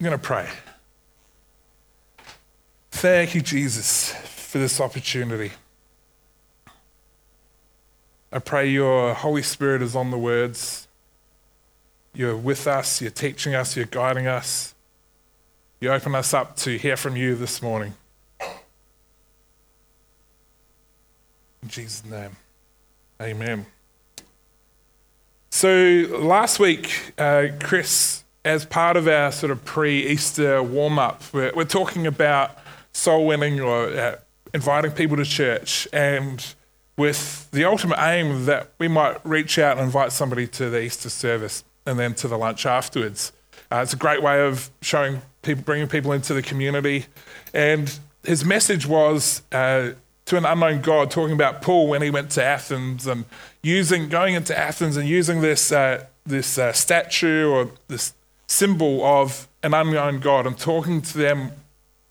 I'm going to pray. Thank you, Jesus, for this opportunity. I pray your Holy Spirit is on the words. You're with us, you're teaching us, you're guiding us. You open us up to hear from you this morning. In Jesus' name, amen. So last week, uh, Chris, as part of our sort of pre Easter warm up, we're, we're, talking about soul winning or uh, inviting people to church, and with the ultimate aim that we might reach out and invite somebody to the Easter service and then to the lunch afterwards. Uh, it's a great way of showing people, bringing people into the community. And his message was uh, to an unknown God, talking about Paul when he went to Athens and using, going into Athens and using this, uh, this uh, statue or this symbol of an unknown God and talking to them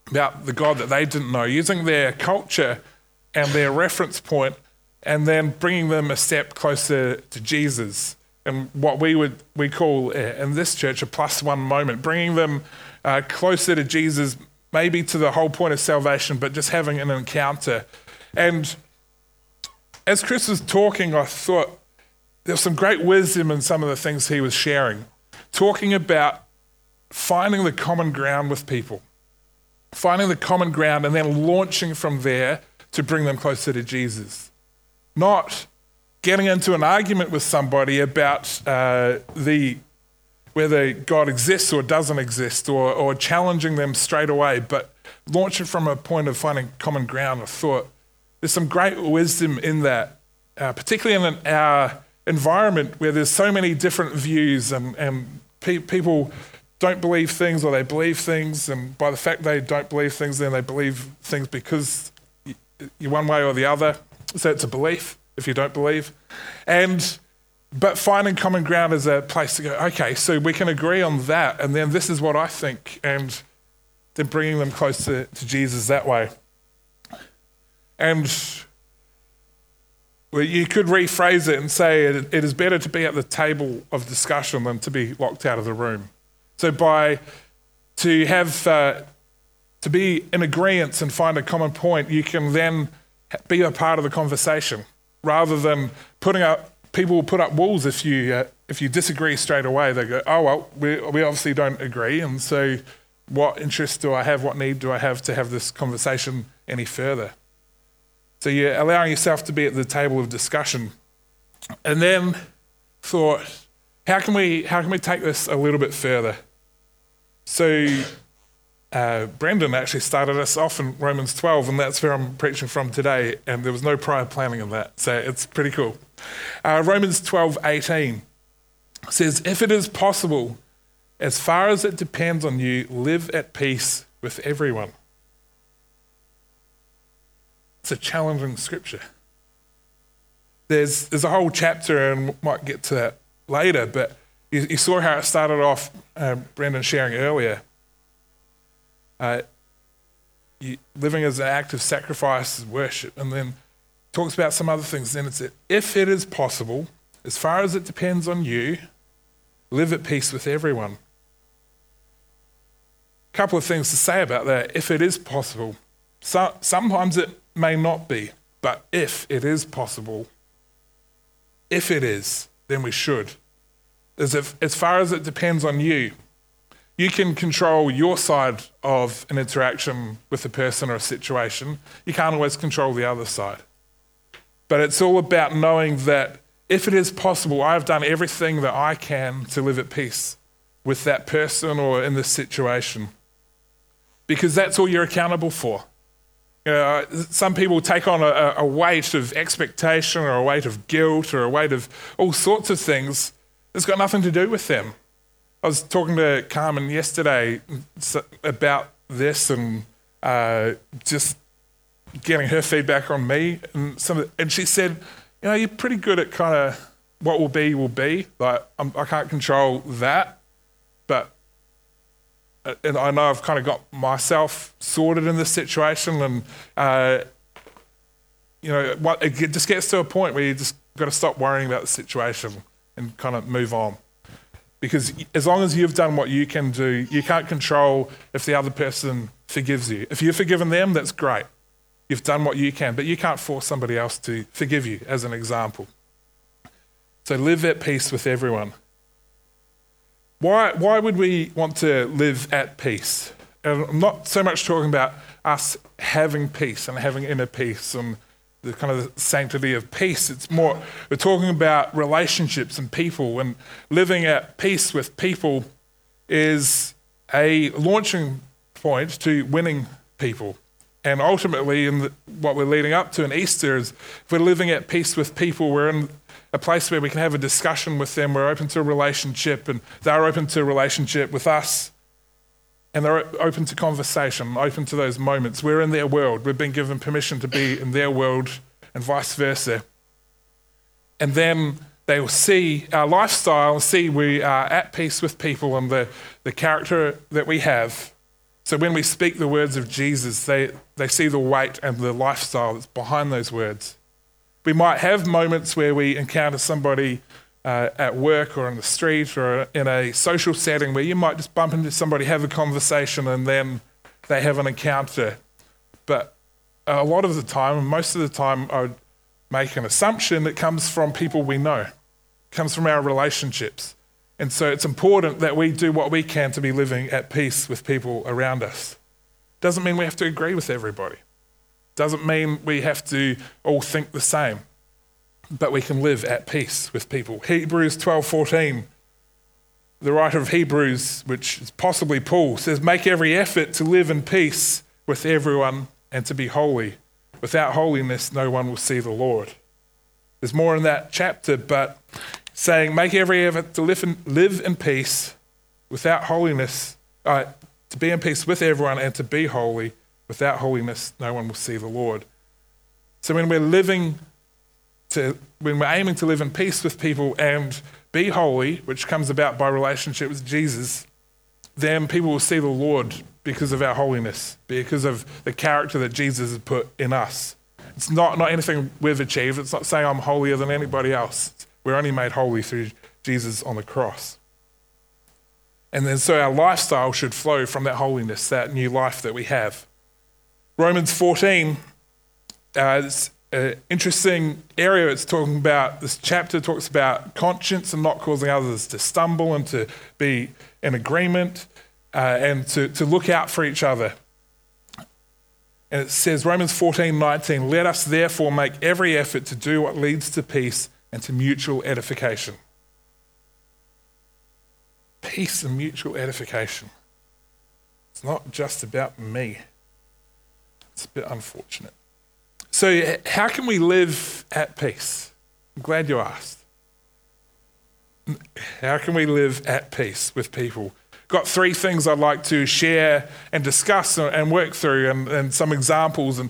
about the God that they didn't know, using their culture and their reference point, and then bringing them a step closer to Jesus and what we would we call uh, in this church a plus one moment, bringing them uh, closer to Jesus, maybe to the whole point of salvation, but just having an encounter. And as Chris was talking, I thought there was some great wisdom in some of the things he was sharing, talking about finding the common ground with people, finding the common ground, and then launching from there to bring them closer to Jesus. Not getting into an argument with somebody about uh, the whether God exists or doesn't exist, or, or challenging them straight away, but launching from a point of finding common ground. of thought there's some great wisdom in that, uh, particularly in our environment where there's so many different views and, and pe- people don't believe things or they believe things, and by the fact they don't believe things, then they believe things because you're one way or the other. So it's a belief if you don't believe. And but finding common ground is a place to go, okay, so we can agree on that, and then this is what I think, and then bringing them closer to Jesus that way. And well, you could rephrase it and say it, it is better to be at the table of discussion than to be locked out of the room. So by to have uh, to be in agreement and find a common point, you can then be a part of the conversation rather than putting up. People will put up walls if you uh, if you disagree straight away. They go, oh well, we we obviously don't agree, and so what interest do I have? What need do I have to have this conversation any further? So you're allowing yourself to be at the table of discussion. And then thought, how can we, how can we take this a little bit further? So uh, Brendan actually started us off in Romans 12, and that's where I'm preaching from today. And there was no prior planning of that, so it's pretty cool. Uh, Romans 12, 18 says, If it is possible, as far as it depends on you, live at peace with everyone. It's a challenging scripture. There's, there's a whole chapter, and we might get to that later, but you, you saw how it started off, uh, Brendan sharing earlier. Uh, you, living as an act of sacrifice is worship, and then talks about some other things. Then it it's if it is possible, as far as it depends on you, live at peace with everyone. A couple of things to say about that. If it is possible, so, sometimes it may not be, but if it is possible, if it is, then we should. As, if, as far as it depends on you, you can control your side of an interaction with a person or a situation. You can't always control the other side. But it's all about knowing that if it is possible, I have done everything that I can to live at peace with that person or in this situation. Because that's all you're accountable for. You know, some people take on a, a, weight of expectation or a weight of guilt or a weight of all sorts of things that's got nothing to do with them. I was talking to Carmen yesterday about this and uh, just getting her feedback on me. And, some and she said, You know, you're pretty good at kind of what will be, will be. Like, I'm, I can not control that. Uh, and I know I've kind of got myself sorted in this situation, and uh, you know, what, it just gets to a point where you just got to stop worrying about the situation and kind of move on. Because as long as you've done what you can do, you can't control if the other person forgives you. If you've forgiven them, that's great. You've done what you can, but you can't force somebody else to forgive you, as an example. So live at peace with everyone. Why, why would we want to live at peace? And I'm not so much talking about us having peace and having inner peace and the kind of sanctity of peace. It's more, we're talking about relationships and people, and living at peace with people is a launching point to winning people. And ultimately, in the, what we're leading up to in Easter is if we're living at peace with people, we're in a place where we can have a discussion with them, we're open to a relationship, and they're open to a relationship with us. And they're open to conversation, open to those moments. We're in their world. We've been given permission to be in their world and vice versa. And then they will see our lifestyle see we are at peace with people and the, the character that we have. So when we speak the words of Jesus, they, they see the weight and the lifestyle that's behind those words. We might have moments where we encounter somebody uh, at work or on the street or in a social setting where you might just bump into somebody, have a conversation, and then they have an encounter. But a lot of the time, most of the time, I would make an assumption that comes from people we know, comes from our relationships. And so it's important that we do what we can to be living at peace with people around us. Doesn't mean we have to agree with everybody. Doesn't mean we have to all think the same but we can live at peace with people. Hebrews 12:14 the writer of Hebrews, which is possibly Paul, says, Make every effort to live in peace with everyone and to be holy. Without holiness, no one will see the Lord. There's more in that chapter, but saying, Make every effort to live in, live in peace without holiness, uh, to be in peace with everyone and to be holy. Without holiness, no one will see the Lord. So when we're living to, when we're aiming to live in peace with people and be holy, which comes about by relationship with Jesus, then people will see the Lord because of our holiness, because of the character that Jesus has put in us. It's not, not anything we've achieved. It's not saying I'm holier than anybody else. We're only made holy through Jesus on the cross. And then so our lifestyle should flow from that holiness, that new life that we have. Romans 14 uh, an interesting area it's talking about. This chapter talks about conscience and not causing others to stumble and to be in agreement uh, and to, to look out for each other. And it says, Romans 14 19, let us therefore make every effort to do what leads to peace and to mutual edification. Peace and mutual edification. It's not just about me. It's a bit unfortunate. So, how can we live at peace? I'm glad you asked. How can we live at peace with people? Got three things I'd like to share and discuss and work through, and, and some examples. And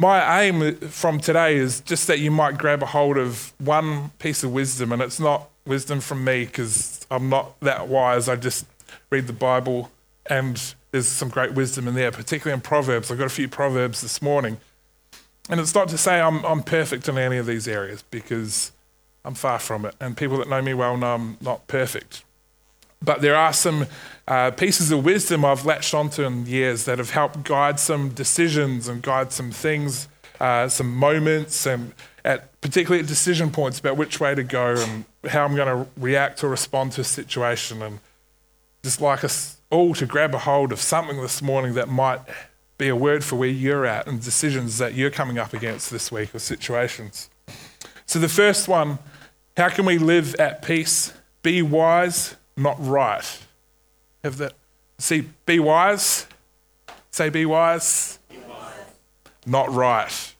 my aim from today is just that you might grab a hold of one piece of wisdom, and it's not wisdom from me because I'm not that wise. I just read the Bible, and there's some great wisdom in there, particularly in Proverbs. I've got a few Proverbs this morning. And it's not to say I'm, I'm perfect in any of these areas because I'm far from it. And people that know me well know I'm not perfect. But there are some uh, pieces of wisdom I've latched onto in years that have helped guide some decisions and guide some things, uh, some moments, and at particularly at decision points about which way to go and how I'm going to react or respond to a situation. And just like us all to grab a hold of something this morning that might be a word for where you're at and decisions that you're coming up against this week or situations. So, the first one how can we live at peace? Be wise, not right. Have that. See, be wise. Say, be wise. Be wise. Not right.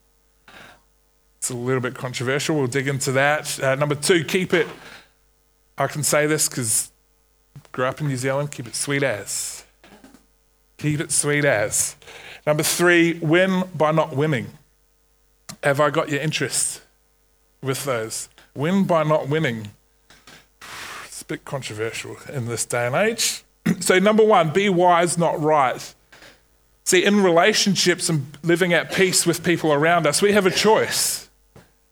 It's a little bit controversial. We'll dig into that. Uh, number two, keep it. I can say this because grew up in New Zealand. Keep it sweet as. Keep it sweet as. Number three, win by not winning. Have I got your interest with those? Win by not winning. Bit controversial in this day and age. so, number one, be wise, not right. See, in relationships and living at peace with people around us, we have a choice.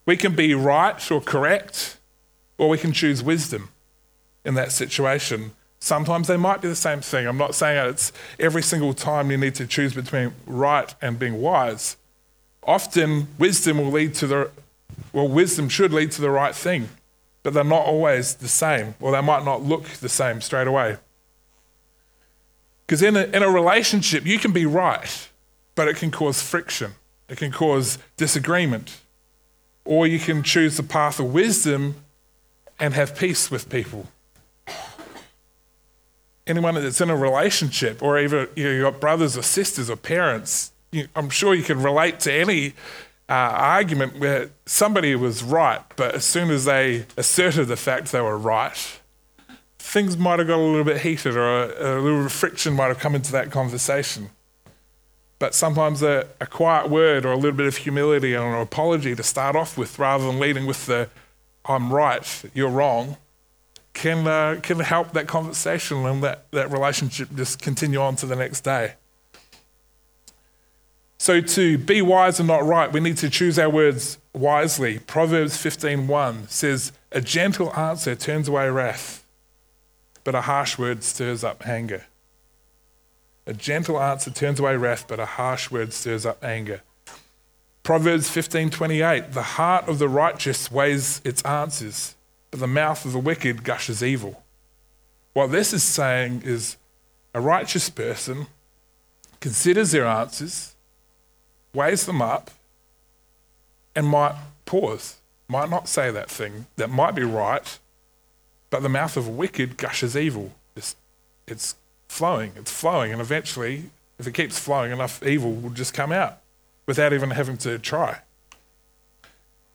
We can be right or correct, or we can choose wisdom. in that situation. Sometimes they might be the same thing. I'm not saying it's every single time you need to choose between right and being wise. Often, wisdom will lead to the, well, wisdom should lead to the right thing, but they're not always the same, or they might not look the same straight away. Because in a, in a relationship, you can be right, but it can cause friction, it can cause disagreement. Or you can choose the path of wisdom and have peace with people. Anyone that's in a relationship, or even you know, you've got brothers or sisters or parents, you, I'm sure you can relate to any uh, argument where somebody was right, but as soon as they asserted the fact they were right, things might have got a little bit heated or a, a little friction might have come into that conversation. But sometimes a, a, quiet word or a little bit of humility and an apology to start off with rather than leading with the I'm right, you're wrong, can, uh, can help that conversation and that, that relationship just continue on to the next day. So to be wise and not right, we need to choose our words wisely. Proverbs 15:1 says, "A gentle answer turns away wrath, but a harsh word stirs up anger." A gentle answer turns away wrath, but a harsh word stirs up anger. Proverbs 15:28, "The heart of the righteous weighs its answers, but the mouth of the wicked gushes evil." What this is saying is a righteous person considers their answers weighs them up, and might pause, might not say that thing that might be right, but the mouth of wicked gushes evil. It's, it's flowing, it's flowing, and eventually, if it keeps flowing, enough evil will just come out without even having to try.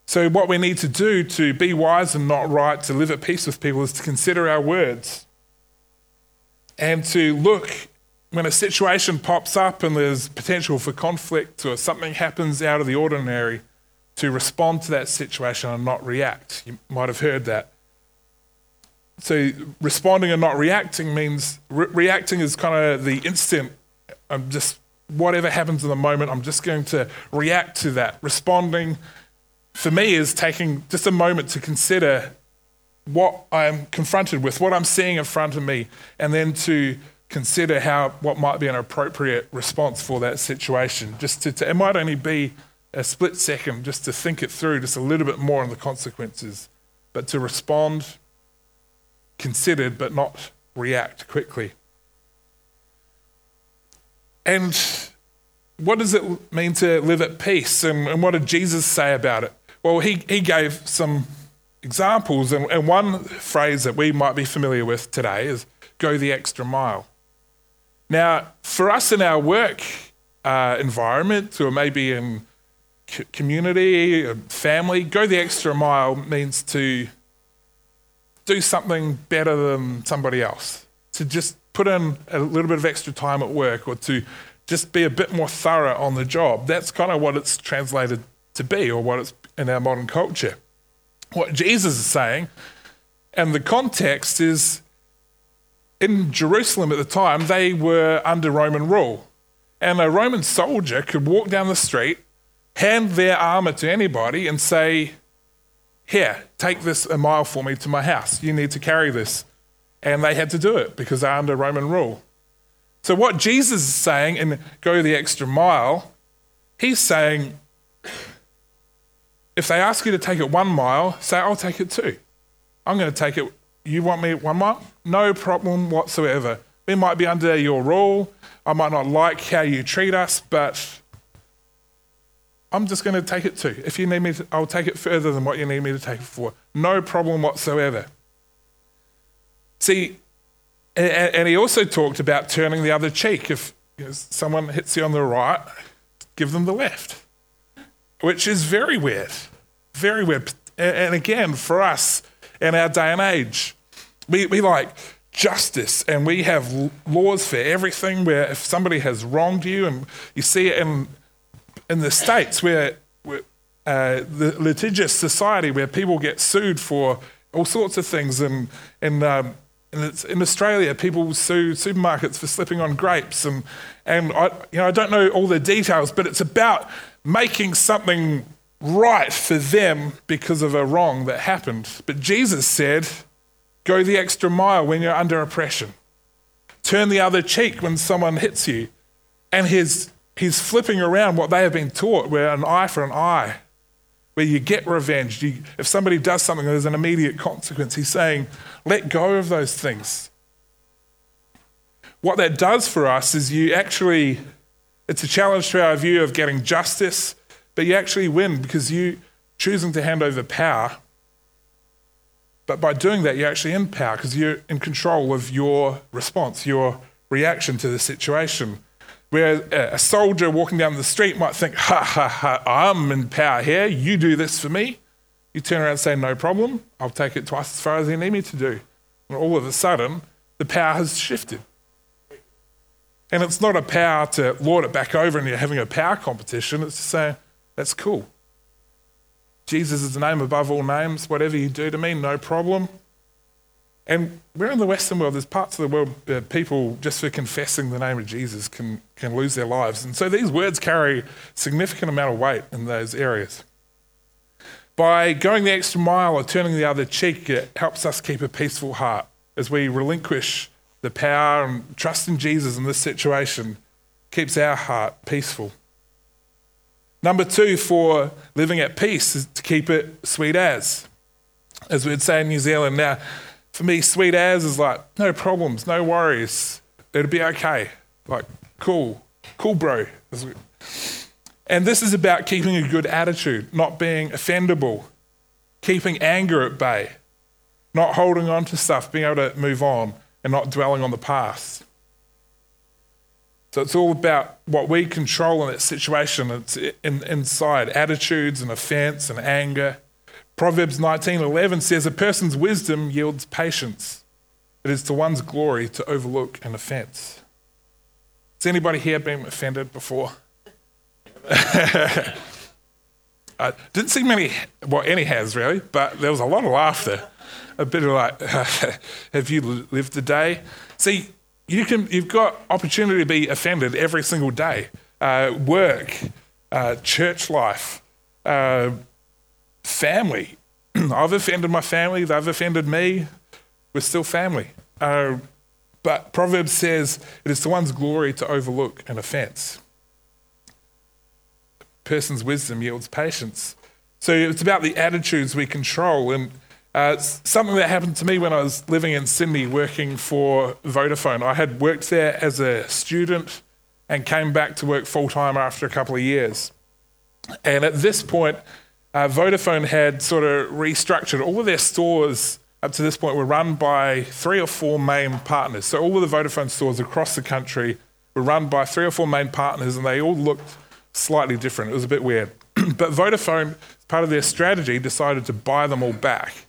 So, what we need to do to be wise and not right, to live at peace with people, is to consider our words and to look when a situation pops up and there's potential for conflict or something happens out of the ordinary, to respond to that situation and not react. You might have heard that. So, responding and not reacting means re- reacting is kind of the instant, I'm just, whatever happens in the moment, I'm just going to react to that. Responding, for me, is taking just a moment to consider what I'm confronted with, what I'm seeing in front of me, and then to consider how what might be an appropriate response for that situation. Just to, to, it might only be a split second just to think it through just a little bit more on the consequences, but to respond considered but not react quickly. And what does it mean to live at peace? And, and what did Jesus say about it? Well, he, he gave some examples, and, and one phrase that we might be familiar with today is go the extra mile. Now, for us in our work uh, environment, or maybe in community, or family, go the extra mile means to do something better than somebody else, to just put in a little bit of extra time at work, or to just be a bit more thorough on the job. That's kind of what it's translated to be, or what it's in our modern culture. What Jesus is saying, and the context is in Jerusalem at the time, they were under Roman rule. And a Roman soldier could walk down the street, hand their armor to anybody, and say, Here, take this a mile for me to my house. You need to carry this. And they had to do it because they're under Roman rule. So, what Jesus is saying in Go the Extra Mile, he's saying, if they ask you to take it one mile, say, I'll take it two. I'm going to take it you want me one more? No problem whatsoever. We might be under your rule. I might not like how you treat us, but I'm just going to take it too. If you need me, to, I'll take it further than what you need me to take it for. No problem whatsoever. See, and he also talked about turning the other cheek. If someone hits you on the right, give them the left, which is very weird. Very weird. And again, for us, in our day and age. We, we like justice and we have laws for everything where if somebody has wronged you, and you see it in, in the States where, where uh, the litigious society where people get sued for all sorts of things. And, and, um, and in Australia, people sue supermarkets for slipping on grapes. And, and I, you know, I don't know all the details, but it's about making something right for them because of a wrong that happened. But Jesus said, Go the extra mile when you're under oppression. Turn the other cheek when someone hits you. And he's, he's flipping around what they have been taught, where an eye for an eye, where you get revenge. You, if somebody does something, there's an immediate consequence. He's saying, let go of those things. What that does for us is you actually, it's a challenge to our view of getting justice, but you actually win because you choosing to hand over power. But by doing that, you're actually in power because you're in control of your response, your reaction to the situation. Where a soldier walking down the street might think, ha ha ha, I'm in power here, you do this for me. You turn around and say, no problem, I'll take it twice as far as you need me to do. And all of a sudden, the power has shifted. And it's not a power to lord it back over and you're having a power competition, it's to say, that's cool. Jesus is the name above all names. Whatever you do to me, no problem. And we're in the Western world. There's parts of the world where people, just for confessing the name of Jesus, can, can lose their lives. And so these words carry significant amount of weight in those areas. By going the extra mile or turning the other cheek, it helps us keep a peaceful heart as we relinquish the power and trust in Jesus in this situation, keeps our heart peaceful. Number two for living at peace is to keep it sweet as. As we'd say in New Zealand. Now, for me, sweet as is like, no problems, no worries. It'll be okay. Like, cool, cool, bro. And this is about keeping a good attitude, not being offendable, keeping anger at bay, not holding on to stuff, being able to move on, and not dwelling on the past. So it's all about what we control in that situation. It's in, inside attitudes and offense and anger. Proverbs 19:11 says, "A person's wisdom yields patience. It is to one's glory to overlook an offense." Has anybody here been offended before? I uh, didn't see many, well, any has really, but there was a lot of laughter. A bit of like, have you lived the day? See, you can, you've got opportunity to be offended every single day. Uh, work, uh, church life, uh, family. I've offended my family, they've offended me. We're still family. Uh, but Proverbs says it is to one's glory to overlook an offense. A Person's wisdom yields patience. So it's about the attitudes we control. And uh, something that happened to me when I was living in Sydney working for Vodafone. I had worked there as a student and came back to work full time after a couple of years. And at this point, uh, Vodafone had sort of restructured all of their stores up to this point were run by three or four main partners. So all of the Vodafone stores across the country were run by three or four main partners, and they all looked slightly different. It was a bit weird. but Vodafone, as part of their strategy, decided to buy them all back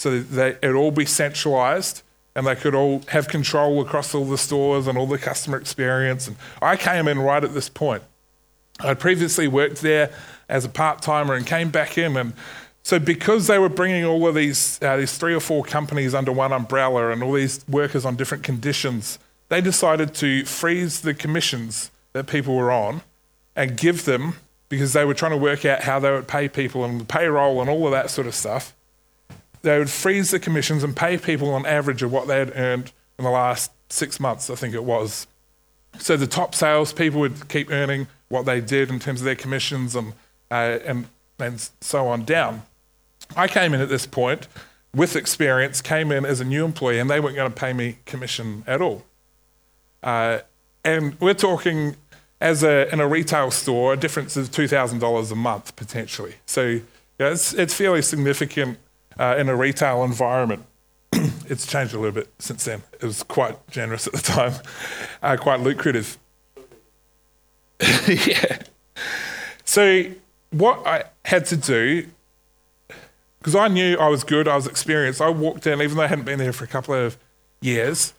so that it all be centralized and they could all have control across all the stores and all the customer experience. And I came in right at this point. I'd previously worked there as a part timer and came back in. And so, because they were bringing all of these, uh, these three or four companies under one umbrella and all these workers on different conditions, they decided to freeze the commissions that people were on and give them because they were trying to work out how they would pay people and the payroll and all of that sort of stuff they would freeze the commissions and pay people on average of what they had earned in the last six months, I think it was. So the top salespeople would keep earning what they did in terms of their commissions and, uh, and, and so on down. I came in at this point with experience, came in as a new employee, and they weren't going to pay me commission at all. Uh, and we're talking as a, in a retail store, a difference of $2,000 a month potentially. So it's, it's fairly significant uh, in a retail environment. it's changed a little bit since then. It was quite generous at the time, uh, quite lucrative. yeah. So, what I had to do, because I knew I was good, I was experienced, I walked in, even though I hadn't been there for a couple of years,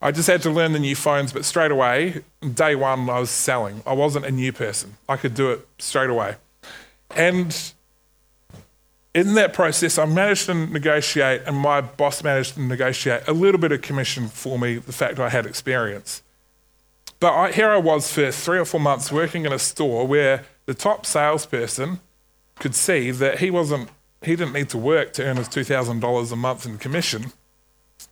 I just had to learn the new phones, but straight away, day one, I was selling. I wasn't a new person. I could do it straight away. And in that process, I managed to negotiate, and my boss managed to negotiate a little bit of commission for me, the fact I had experience. But I, here I was for three or four months working in a store where the top salesperson could see that he wasn't, he didn't need to work to earn his $2,000 a month in commission.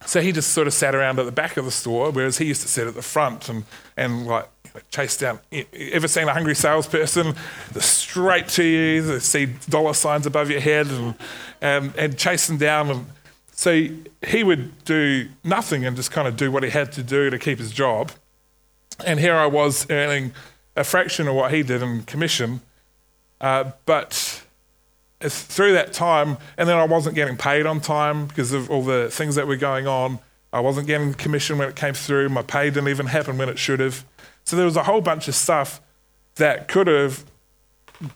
So he just sort of sat around at the back of the store, whereas he used to sit at the front and, and like chase down. Ever seen a hungry salesperson? They're straight to you, they see dollar signs above your head and, and, and chase them down. And so he would do nothing and just kind of do what he had to do to keep his job. And here I was earning a fraction of what he did in commission. Uh, but through that time, and then I wasn't getting paid on time because of all the things that were going on. I wasn't getting commission when it came through. My pay didn't even happen when it should have. So there was a whole bunch of stuff that could have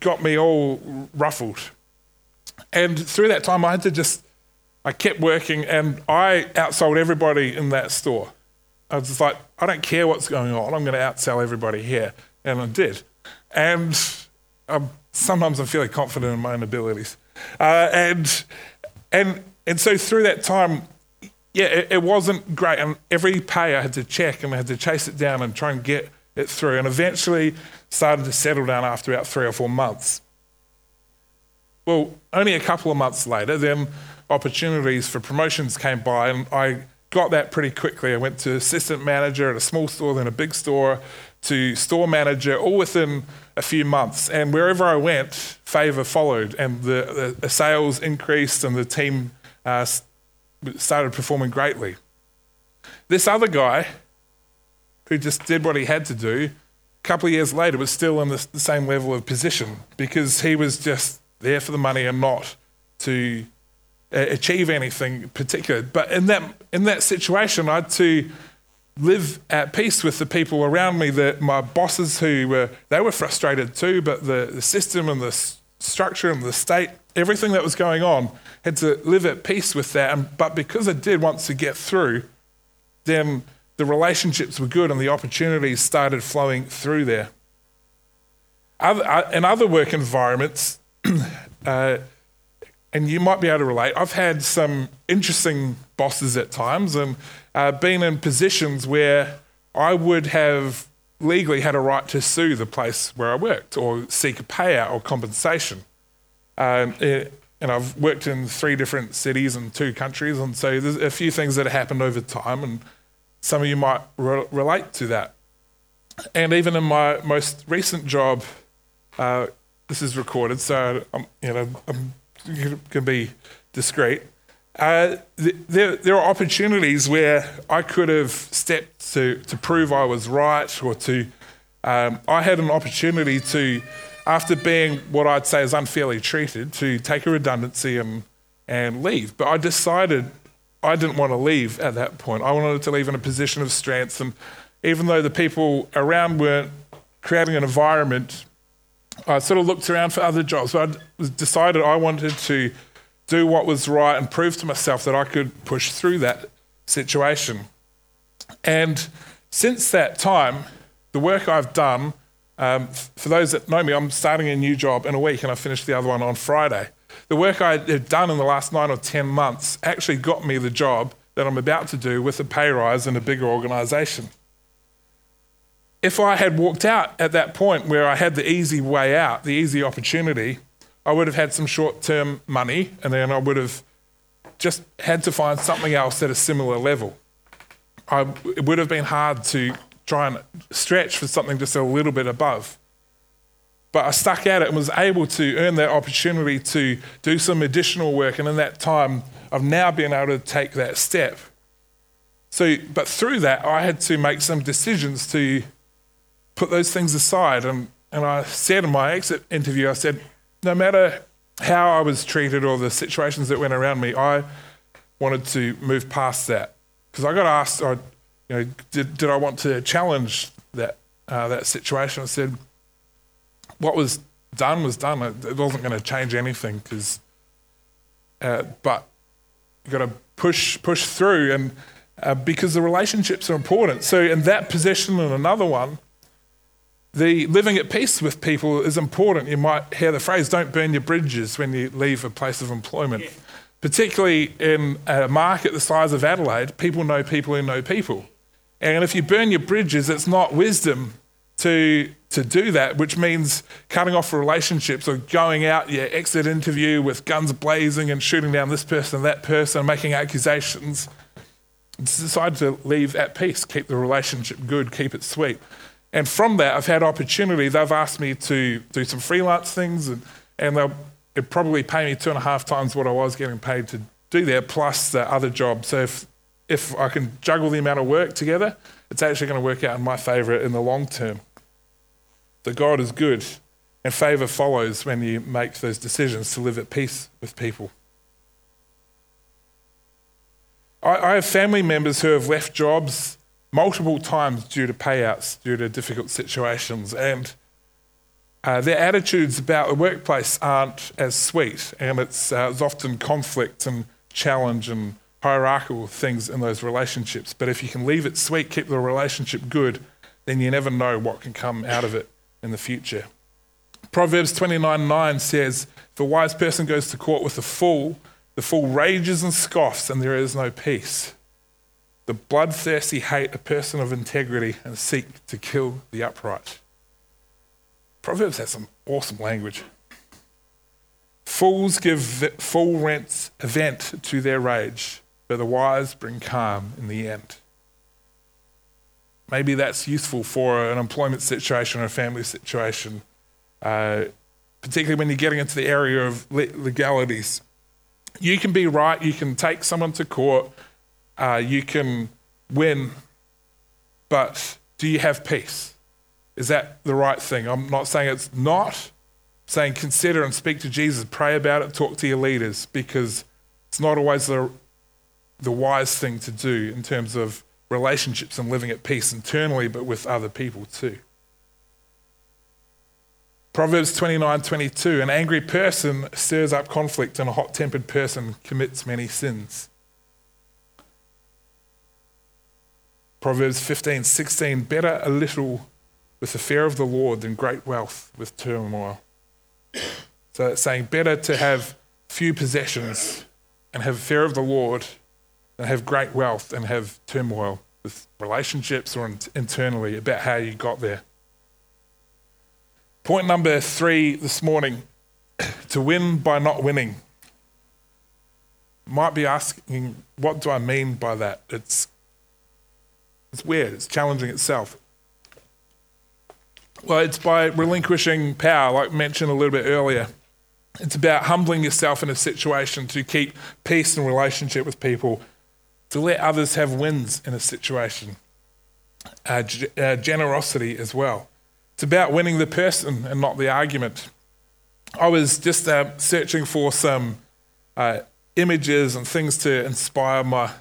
got me all ruffled. And through that time, I had to just, I kept working and I outsold everybody in that store. I was like, I don't care what's going on. I'm going to outsell everybody here. And I did. And I'm, sometimes I'm fairly confident in my own abilities. Uh, and, and, and so through that time, yeah, it, it, wasn't great. And every pay I had to check and I had to chase it down and try and get it through. And eventually started to settle down after about three or four months. Well, only a couple of months later, then opportunities for promotions came by, and I got that pretty quickly. I went to assistant manager at a small store, then a big store, to store manager, all within a few months. And wherever I went, favour followed, and the, the, sales increased, and the team uh, started performing greatly. This other guy, who just did what he had to do, a couple of years later was still in the, same level of position because he was just there for the money and not to uh, achieve anything particular. But in that in that situation, I had to live at peace with the people around me. That my bosses, who were they were frustrated too, but the, the system and the structure and the state, everything that was going on, had to live at peace with that. And, but because I did want to get through, then the relationships were good and the opportunities started flowing through there. Other, uh, in other work environments, uh, and you might be able to relate. I've had some interesting bosses at times and uh, been in positions where I would have legally had a right to sue the place where I worked or seek a payout or compensation. Um, it, and I've worked in three different cities and two countries, and so there's a few things that have happened over time, and some of you might re- relate to that. And even in my most recent job, uh, this is recorded, so I'm, you know, I'm can be discreet. Uh, there, there are opportunities where I could have stepped to, to prove I was right, or to, um, I had an opportunity to, after being what I'd say is unfairly treated, to take a redundancy and, and leave. But I decided I didn't want to leave at that point. I wanted to leave in a position of strength. And even though the people around weren't creating an environment I sort of looked around for other jobs, but I decided I wanted to do what was right and prove to myself that I could push through that situation. And since that time, the work I've done, um, for those that know me, I'm starting a new job in a week and I finished the other one on Friday. The work I had done in the last nine or 10 months actually got me the job that I'm about to do with a pay rise in a bigger organisation if I had walked out at that point where I had the easy way out, the easy opportunity, I would have had some short term money and then I would have just had to find something else at a similar level. I, it would have been hard to try and stretch for something just a little bit above. But I stuck at it and was able to earn that opportunity to do some additional work. And in that time, I've now been able to take that step. So, but through that, I had to make some decisions to put those things aside. And, and I said in my exit interview, I said, no matter how I was treated or the situations that went around me, I wanted to move past that. Because I got asked, I, you know, did, did I want to challenge that, uh, that situation? I said, what was done was done. It wasn't going to change anything. Cause, uh, but you've got to push, push through and uh, because the relationships are important. So in that position and another one, the living at peace with people is important. You might hear the phrase, don't burn your bridges when you leave a place of employment. Yeah. Particularly in a market the size of Adelaide, people know people who know people. And if you burn your bridges, it's not wisdom to, to do that, which means cutting off relationships or going out your exit interview with guns blazing and shooting down this person, that person, making accusations. decided to leave at peace, keep the relationship good, keep it sweet. And from that, I've had opportunity. They've asked me to do some freelance things, and, and they'll probably pay me two and a half times what I was getting paid to do that, plus the other job. So if, if I can juggle the amount of work together, it's actually going to work out in my favour in the long term. So God is good, and favour follows when you make those decisions to live at peace with people. I, I have family members who have left jobs multiple times due to payouts, due to difficult situations, and uh, their attitudes about the workplace aren't as sweet, and it's, uh, it's often conflict and challenge and hierarchical things in those relationships. But if you can leave it sweet, keep the relationship good, then you never know what can come out of it in the future. Proverbs 29 9 says, If a wise person goes to court with a fool, the fool rages and scoffs, and there is no peace. The bloodthirsty hate a person of integrity and seek to kill the upright. Proverbs has some awesome language. Fools give full rent, vent to their rage, but the wise bring calm in the end. Maybe that's useful for an employment situation or a family situation, uh, particularly when you're getting into the area of legalities. You can be right, you can take someone to court, uh, you can win, but do you have peace? Is that the right thing? I'm not saying it's not, saying consider and speak to Jesus, pray about it, talk to your leaders, because it's not always the, the wise thing to do in terms of relationships and living at peace internally, but with other people too. Proverbs 29 22 An angry person stirs up conflict, and a hot tempered person commits many sins. Proverbs 15 16 Better a little with the fear of the Lord than great wealth with turmoil. So it's saying better to have few possessions and have fear of the Lord than have great wealth and have turmoil with relationships or internally about how you got there. Point number three this morning to win by not winning. Might be asking, what do I mean by that? It's, it's weird, it's challenging itself. Well, it's by relinquishing power, like mentioned a little bit earlier. It's about humbling yourself in a situation to keep peace and relationship with people, to let others have wins in a situation, uh, g- uh, generosity as well. It's about winning the person and not the argument. I was just uh, searching for some uh, images and things to inspire my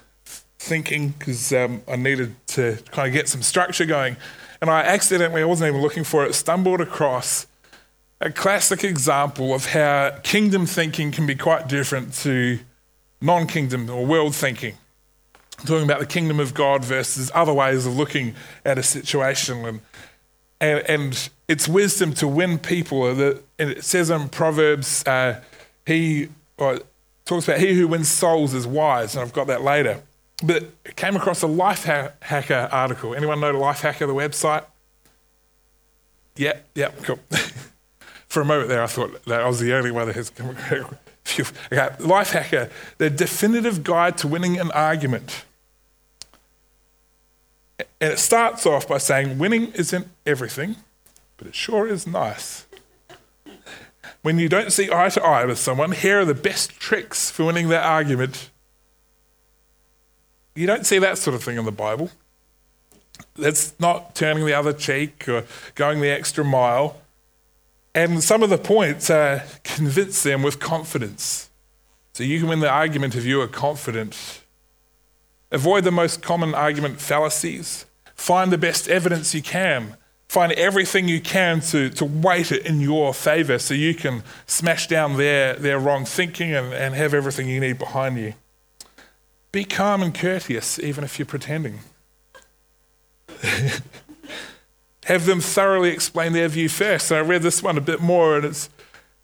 thinking because um, I needed to kind of get some structure going. And I accidentally, I wasn't even looking for it, stumbled across a classic example of how kingdom thinking can be quite different to non kingdom or world thinking. Talking about the kingdom of God versus other ways of looking at a situation. And and, and it's wisdom to win people. And it says in Proverbs, uh, he talks about he who wins souls is wise, and I've got that later. But came across a Lifehacker article. Anyone know the Lifehacker, the website? Yeah, yeah, cool. For a moment there, I thought that I was the only one that has come across. Okay, Lifehacker, the definitive guide to winning an argument. And it starts off by saying, winning isn't everything, but it sure is nice. When you don't see eye to eye with someone, here are the best tricks for winning that argument. You don't see that sort of thing in the Bible. That's not turning the other cheek or going the extra mile. And some of the points are convince them with confidence. So you can win the argument if you are confident Avoid the most common argument fallacies. Find the best evidence you can. Find everything you can to, to weight it in your favor so you can smash down their, their wrong thinking and, and have everything you need behind you. Be calm and courteous, even if you're pretending. have them thoroughly explain their view first. So I read this one a bit more, and it's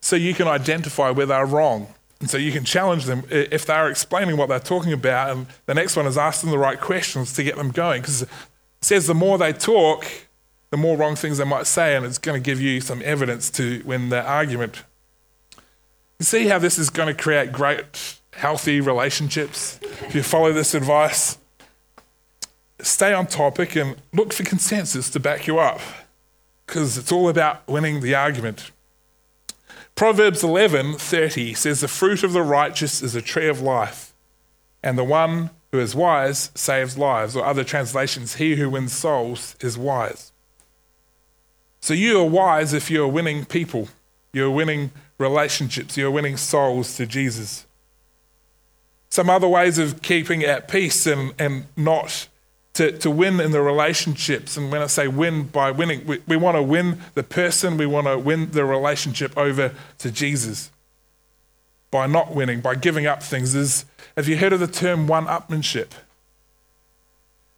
so you can identify where they're wrong. And so you can challenge them if they're explaining what they're talking about, and the next one is ask them the right questions to get them going. Because it says the more they talk, the more wrong things they might say, and it's going to give you some evidence to win the argument. You see how this is going to create great, healthy relationships if you follow this advice? Stay on topic and look for consensus to back you up because it's all about winning the argument. Proverbs 11:30 says the fruit of the righteous is a tree of life and the one who is wise saves lives or other translations he who wins souls is wise. So you are wise if you're winning people. You're winning relationships, you're winning souls to Jesus. Some other ways of keeping at peace and, and not to, to win in the relationships. And when I say win by winning, we, we want to win the person, we want to win the relationship over to Jesus. By not winning, by giving up things, is have you heard of the term one upmanship?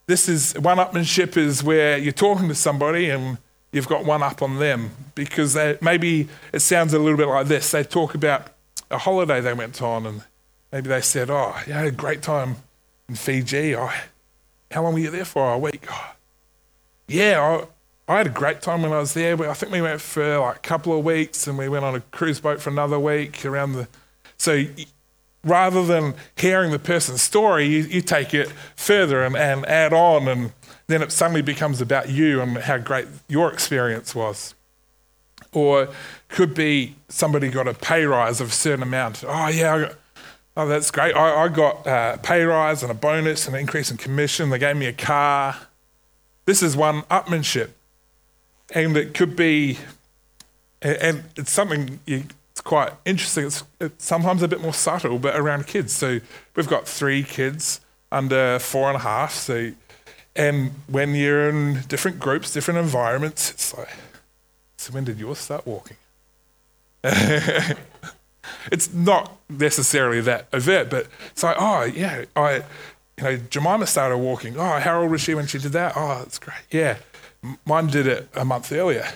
This is one upmanship is where you're talking to somebody and you've got one up on them because they, maybe it sounds a little bit like this. They talk about a holiday they went on and maybe they said, Oh, you had a great time in Fiji. How long were you there for? A week. Oh, yeah, I, I, had a great time when I was there. I think we went for like a couple of weeks and we went on a cruise boat for another week around the. So rather than hearing the person's story, you, you take it further and, and add on, and then it suddenly becomes about you and how great your experience was. Or could be somebody got a pay rise of a certain amount. Oh, yeah, Oh, that's great. I, I got a pay rise and a bonus and an increase in commission. They gave me a car. This is one upmanship. And it could be, and it's something you, it's quite interesting. It's, it's sometimes a bit more subtle, but around kids. So we've got three kids under four and a half. So, and when you're in different groups, different environments, it's like, so when did yours start walking? It's not necessarily that overt, but it's like, oh, yeah, I, you know, Jemima started walking. Oh, how old was she when she did that? Oh, that's great. Yeah, mine did it a month earlier.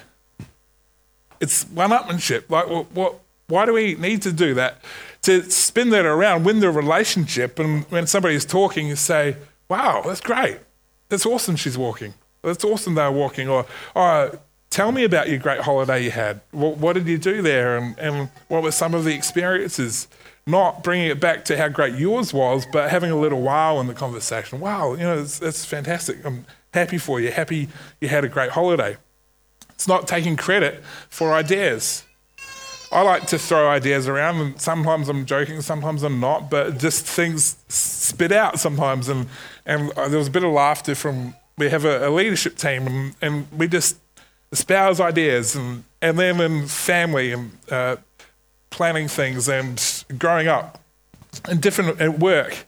It's one-upmanship. Like, what, what? Why do we need to do that? To spin that around, win the relationship, and when somebody is talking, you say, "Wow, that's great. That's awesome. She's walking. That's awesome. They're walking." Or, "Oh, Tell me about your great holiday you had. What, what did you do there? And, and what were some of the experiences? Not bringing it back to how great yours was, but having a little wow in the conversation. Wow, you know, that's fantastic. I'm happy for you. Happy you had a great holiday. It's not taking credit for ideas. I like to throw ideas around, and sometimes I'm joking, sometimes I'm not, but just things spit out sometimes. And, and uh, there was a bit of laughter from, we have a, a leadership team, and, and we just espouse ideas, and, and then in family and uh, planning things and growing up and different at work.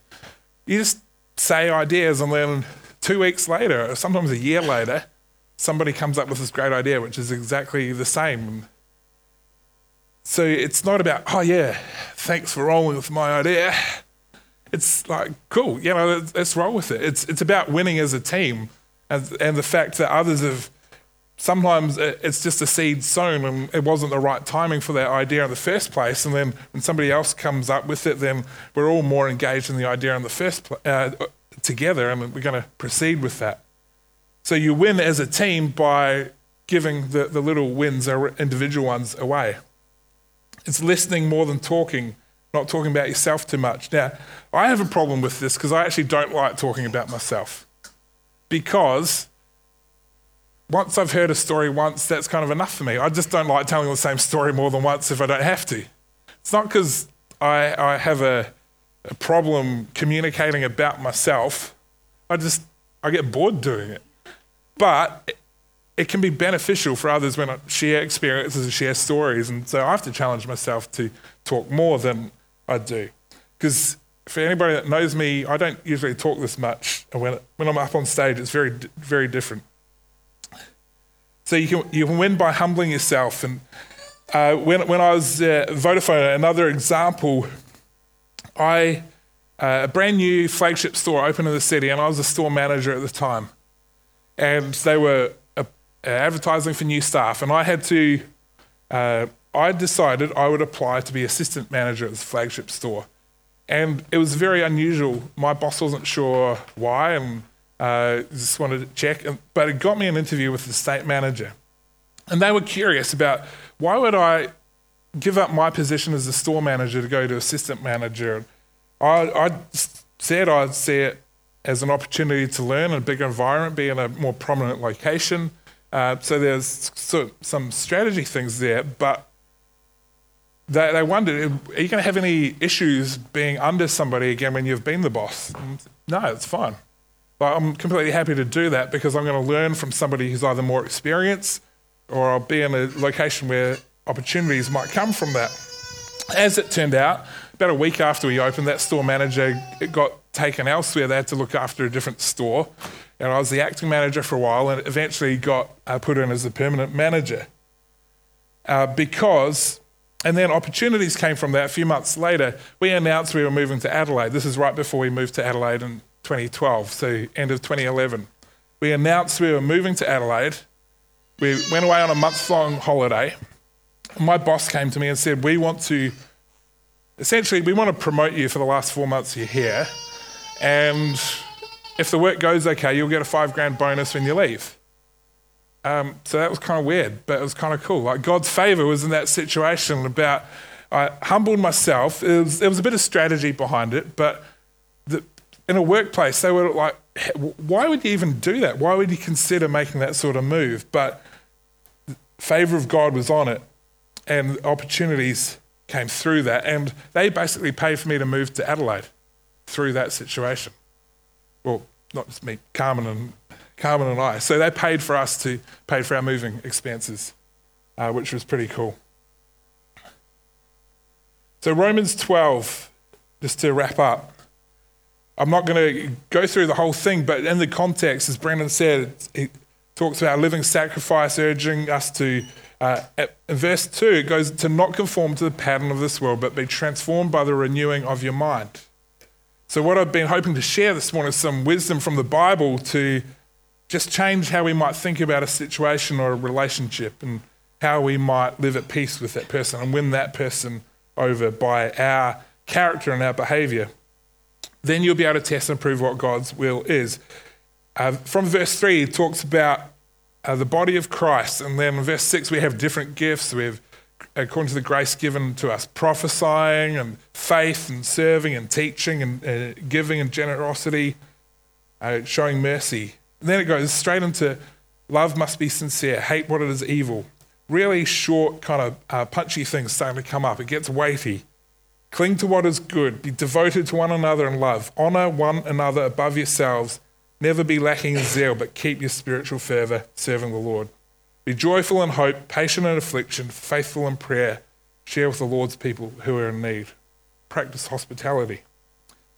You just say ideas, and then two weeks later, or sometimes a year later, somebody comes up with this great idea, which is exactly the same. So it's not about, oh yeah, thanks for rolling with my idea. It's like, cool, you know, let's roll with it. It's, it's about winning as a team and, and the fact that others have sometimes it's just a seed sown and it wasn't the right timing for that idea in the first place. And then when somebody else comes up with it, then we're all more engaged in the idea in the first pl- uh, together and we're going to proceed with that. So you win as a team by giving the, the little wins or individual ones away. It's listening more than talking, not talking about yourself too much. Now, I have a problem with this because I actually don't like talking about myself because once I've heard a story once, that's kind of enough for me. I just don't like telling the same story more than once if I don't have to. It's not because I, I have a, a problem communicating about myself. I just I get bored doing it. But it, it can be beneficial for others when I share experiences and share stories. And so I have to challenge myself to talk more than I do. Because for anybody that knows me, I don't usually talk this much. And when, when I'm up on stage, it's very, very different. So you can, you can win by humbling yourself. And uh, when, when I was at Vodafone, another example, I uh, a brand new flagship store opened in the city, and I was a store manager at the time. And they were uh, advertising for new staff, and I had to. Uh, I decided I would apply to be assistant manager at the flagship store, and it was very unusual. My boss wasn't sure why, and uh, just wanted to check, but it got me an interview with the state manager. And they were curious about why would I give up my position as a store manager to go to assistant manager. I, I said I'd see it as an opportunity to learn in a bigger environment, be in a more prominent location. Uh, so there's sort of some strategy things there, but they, they wondered, are you going to have any issues being under somebody again when you've been the boss? No, it's fine. But I'm completely happy to do that because I'm going to learn from somebody who's either more experienced or I'll be in a location where opportunities might come from that. As it turned out, about a week after we opened, that store manager got taken elsewhere. They had to look after a different store. And I was the acting manager for a while and eventually got uh, put in as the permanent manager. Uh, because, and then opportunities came from that. A few months later, we announced we were moving to Adelaide. This is right before we moved to Adelaide in 2012, so end of 2011. We announced we were moving to Adelaide. We went away on a month long holiday. My boss came to me and said, We want to, essentially, we want to promote you for the last four months you're here. And if the work goes okay, you'll get a five grand bonus when you leave. Um, so that was kind of weird, but it was kind of cool. Like God's favor was in that situation about, I humbled myself. It was, there was a bit of strategy behind it, but in a workplace, they were like, why would you even do that? Why would you consider making that sort of move? But favor of God was on it, and opportunities came through that. And they basically paid for me to move to Adelaide through that situation. Well, not just me, Carmen and Carmen and I. So they paid for us to pay for our moving expenses, uh, which was pretty cool. So Romans 12, just to wrap up. I'm not going to go through the whole thing, but in the context, as Brendan said, it talks about living sacrifice, urging us to. Uh, in verse 2, it goes to not conform to the pattern of this world, but be transformed by the renewing of your mind. So, what I've been hoping to share this morning is some wisdom from the Bible to just change how we might think about a situation or a relationship and how we might live at peace with that person and win that person over by our character and our behavior. Then you'll be able to test and prove what God's will is. Uh, from verse 3, it talks about uh, the body of Christ. And then in verse 6, we have different gifts. We have according to the grace given to us prophesying and faith and serving and teaching and uh, giving and generosity, uh, showing mercy. And then it goes straight into love must be sincere, hate what it is evil. Really short, kind of uh, punchy things starting to come up. It gets weighty. Cling to what is good. Be devoted to one another in love. Honor one another above yourselves. Never be lacking in zeal, but keep your spiritual fervor serving the Lord. Be joyful in hope, patient in affliction, faithful in prayer. Share with the Lord's people who are in need. Practice hospitality.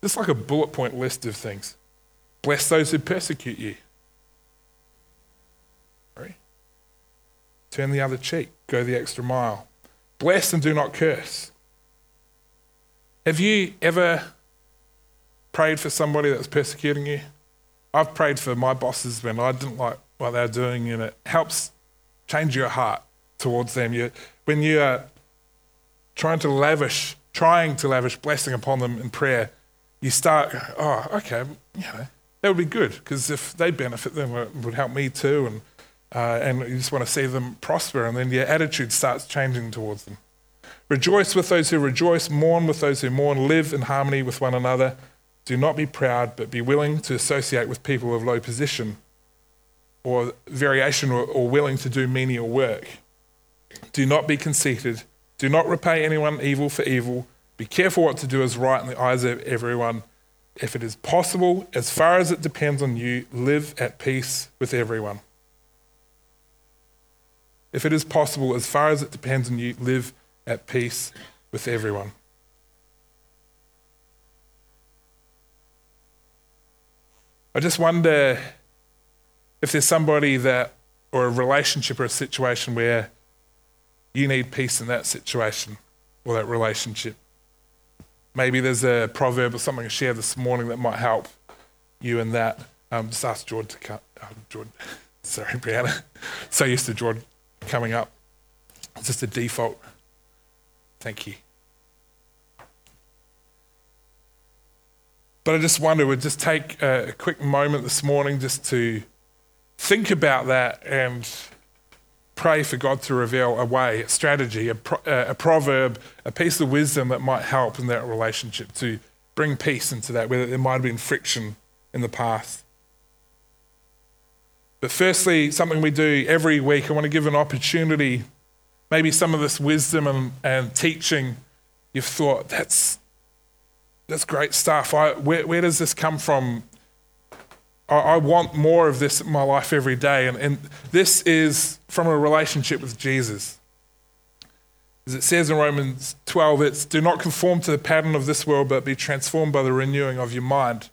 Just like a bullet point list of things. Bless those who persecute you. Right? Turn the other cheek. Go the extra mile. Bless and do not curse. Have you ever prayed for somebody that's persecuting you? I've prayed for my bosses when I didn't like what they're doing, and it helps change your heart towards them. You, when you are trying to lavish, trying to lavish blessing upon them in prayer, you start, oh, okay, you know, that would be good because if they benefit, then it would help me too. And, uh, and you just want to see them prosper, and then your attitude starts changing towards them. Rejoice with those who rejoice, mourn with those who mourn, live in harmony with one another. Do not be proud, but be willing to associate with people of low position or variation or, or willing to do menial work. Do not be conceited. Do not repay anyone evil for evil. Be careful what to do is right in the eyes of everyone. If it is possible, as far as it depends on you, live at peace with everyone. If it is possible, as far as it depends on you, live at peace with everyone. I just wonder if there's somebody that, or a relationship or a situation where you need peace in that situation or that relationship. Maybe there's a proverb or something to share this morning that might help you in that. Um, just ask Jordan to come. Oh, Jordan, sorry, Brianna. so used to Jordan coming up. It's just a default. Thank you. But I just wonder, we'd just take a quick moment this morning just to think about that and pray for God to reveal a way, a strategy, a, pro- a, proverb, a piece of wisdom that might help in that relationship to bring peace into that, whether there might have been friction in the past. But firstly, something we do every week, I want to give an opportunity. Maybe some of this wisdom and, and teaching, you've thought, that's, that's great stuff. I, where, where does this come from? I, I want more of this in my life every day. And, and this is from a relationship with Jesus. As it says in Romans 12, it's do not conform to the pattern of this world, but be transformed by the renewing of your mind.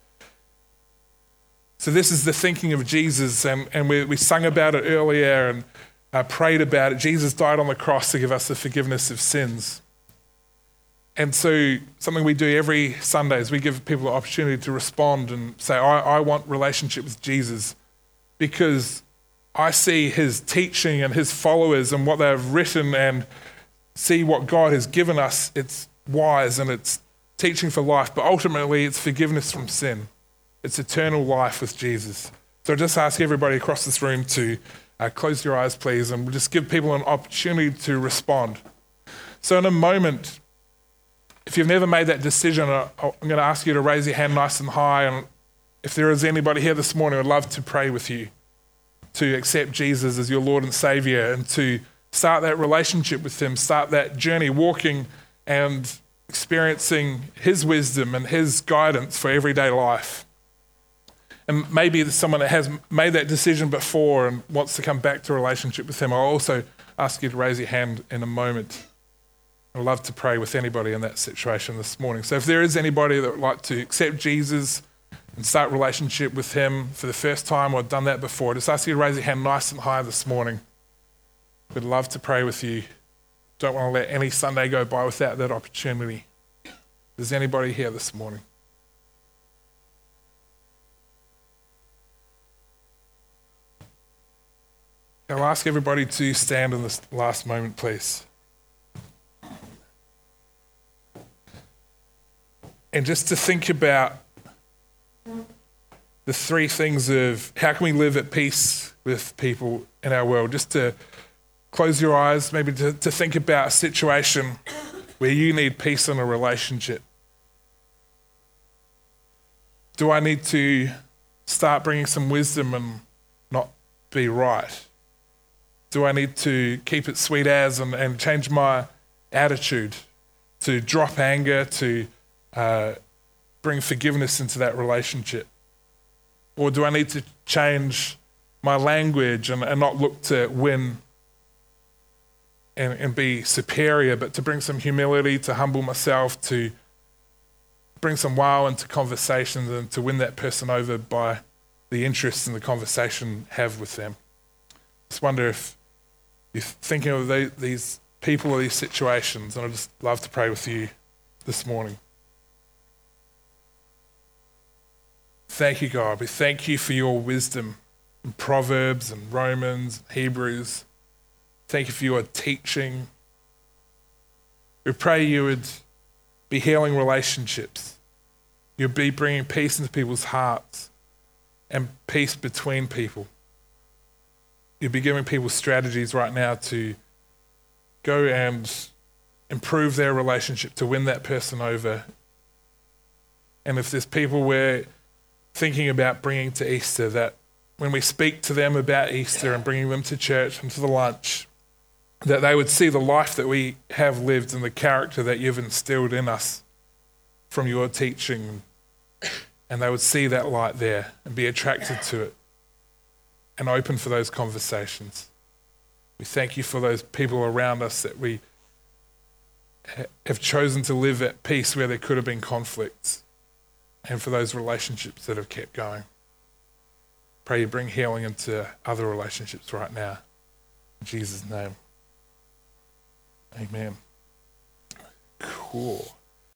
So, this is the thinking of Jesus, and, and we, we sung about it earlier and uh, prayed about it. Jesus died on the cross to give us the forgiveness of sins. And so, something we do every Sunday is we give people the opportunity to respond and say, I, I want relationship with Jesus because I see his teaching and his followers and what they have written and see what God has given us, it's wise and it's teaching for life, but ultimately it's forgiveness from sin. It's eternal life with Jesus. So I just ask everybody across this room to uh, close your eyes, please, and we'll just give people an opportunity to respond. So, in a moment, if you've never made that decision, uh, I'm going to ask you to raise your hand nice and high. And if there is anybody here this morning, I'd love to pray with you to accept Jesus as your Lord and Savior and to start that relationship with Him, start that journey walking and experiencing His wisdom and His guidance for everyday life. And maybe there's someone that has made that decision before and wants to come back to a relationship with Him. I'll also ask you to raise your hand in a moment. I'd love to pray with anybody in that situation this morning. So if there is anybody that would like to accept Jesus and start relationship with Him for the first time or done that before, just ask you to raise your hand nice and high this morning. We'd love to pray with you. Don't want to let any Sunday go by without that opportunity. Is anybody here this morning? I'll ask everybody to stand in this last moment, please. And just to think about the three things of how can we live at peace with people in our world, just to close your eyes, maybe to, to think about a situation where you need peace in a relationship. Do I need to start bringing some wisdom and not be right? Do I need to keep it sweet as and, and change my attitude to drop anger, to uh, bring forgiveness into that relationship? Or do I need to change my language and, and not look to win and, and be superior, but to bring some humility, to humble myself, to bring some wow into conversations and to win that person over by the interest in the conversation have with them. Just wonder if you're thinking of the, these people or these situations, and I'd just love to pray with you this morning. Thank you, God. We thank you for your wisdom in Proverbs and Romans, Hebrews. Thank you for your teaching. We pray you would be healing relationships. You'd be bringing peace into people's hearts and peace between people. You'd be giving people strategies right now to go and improve their relationship, to win that person over. And if there's people we're thinking about bringing to Easter, that when we speak to them about Easter and bringing them to church and to the lunch, that they would see the life that we have lived and the character that you've instilled in us from your teaching, and they would see that light there and be attracted to it and open for those conversations. We thank you for those people around us that we have chosen to live at peace where there could have been conflicts, and for those relationships that have kept going. Pray you bring healing into other relationships right now. In Jesus' name. Amen. Cool.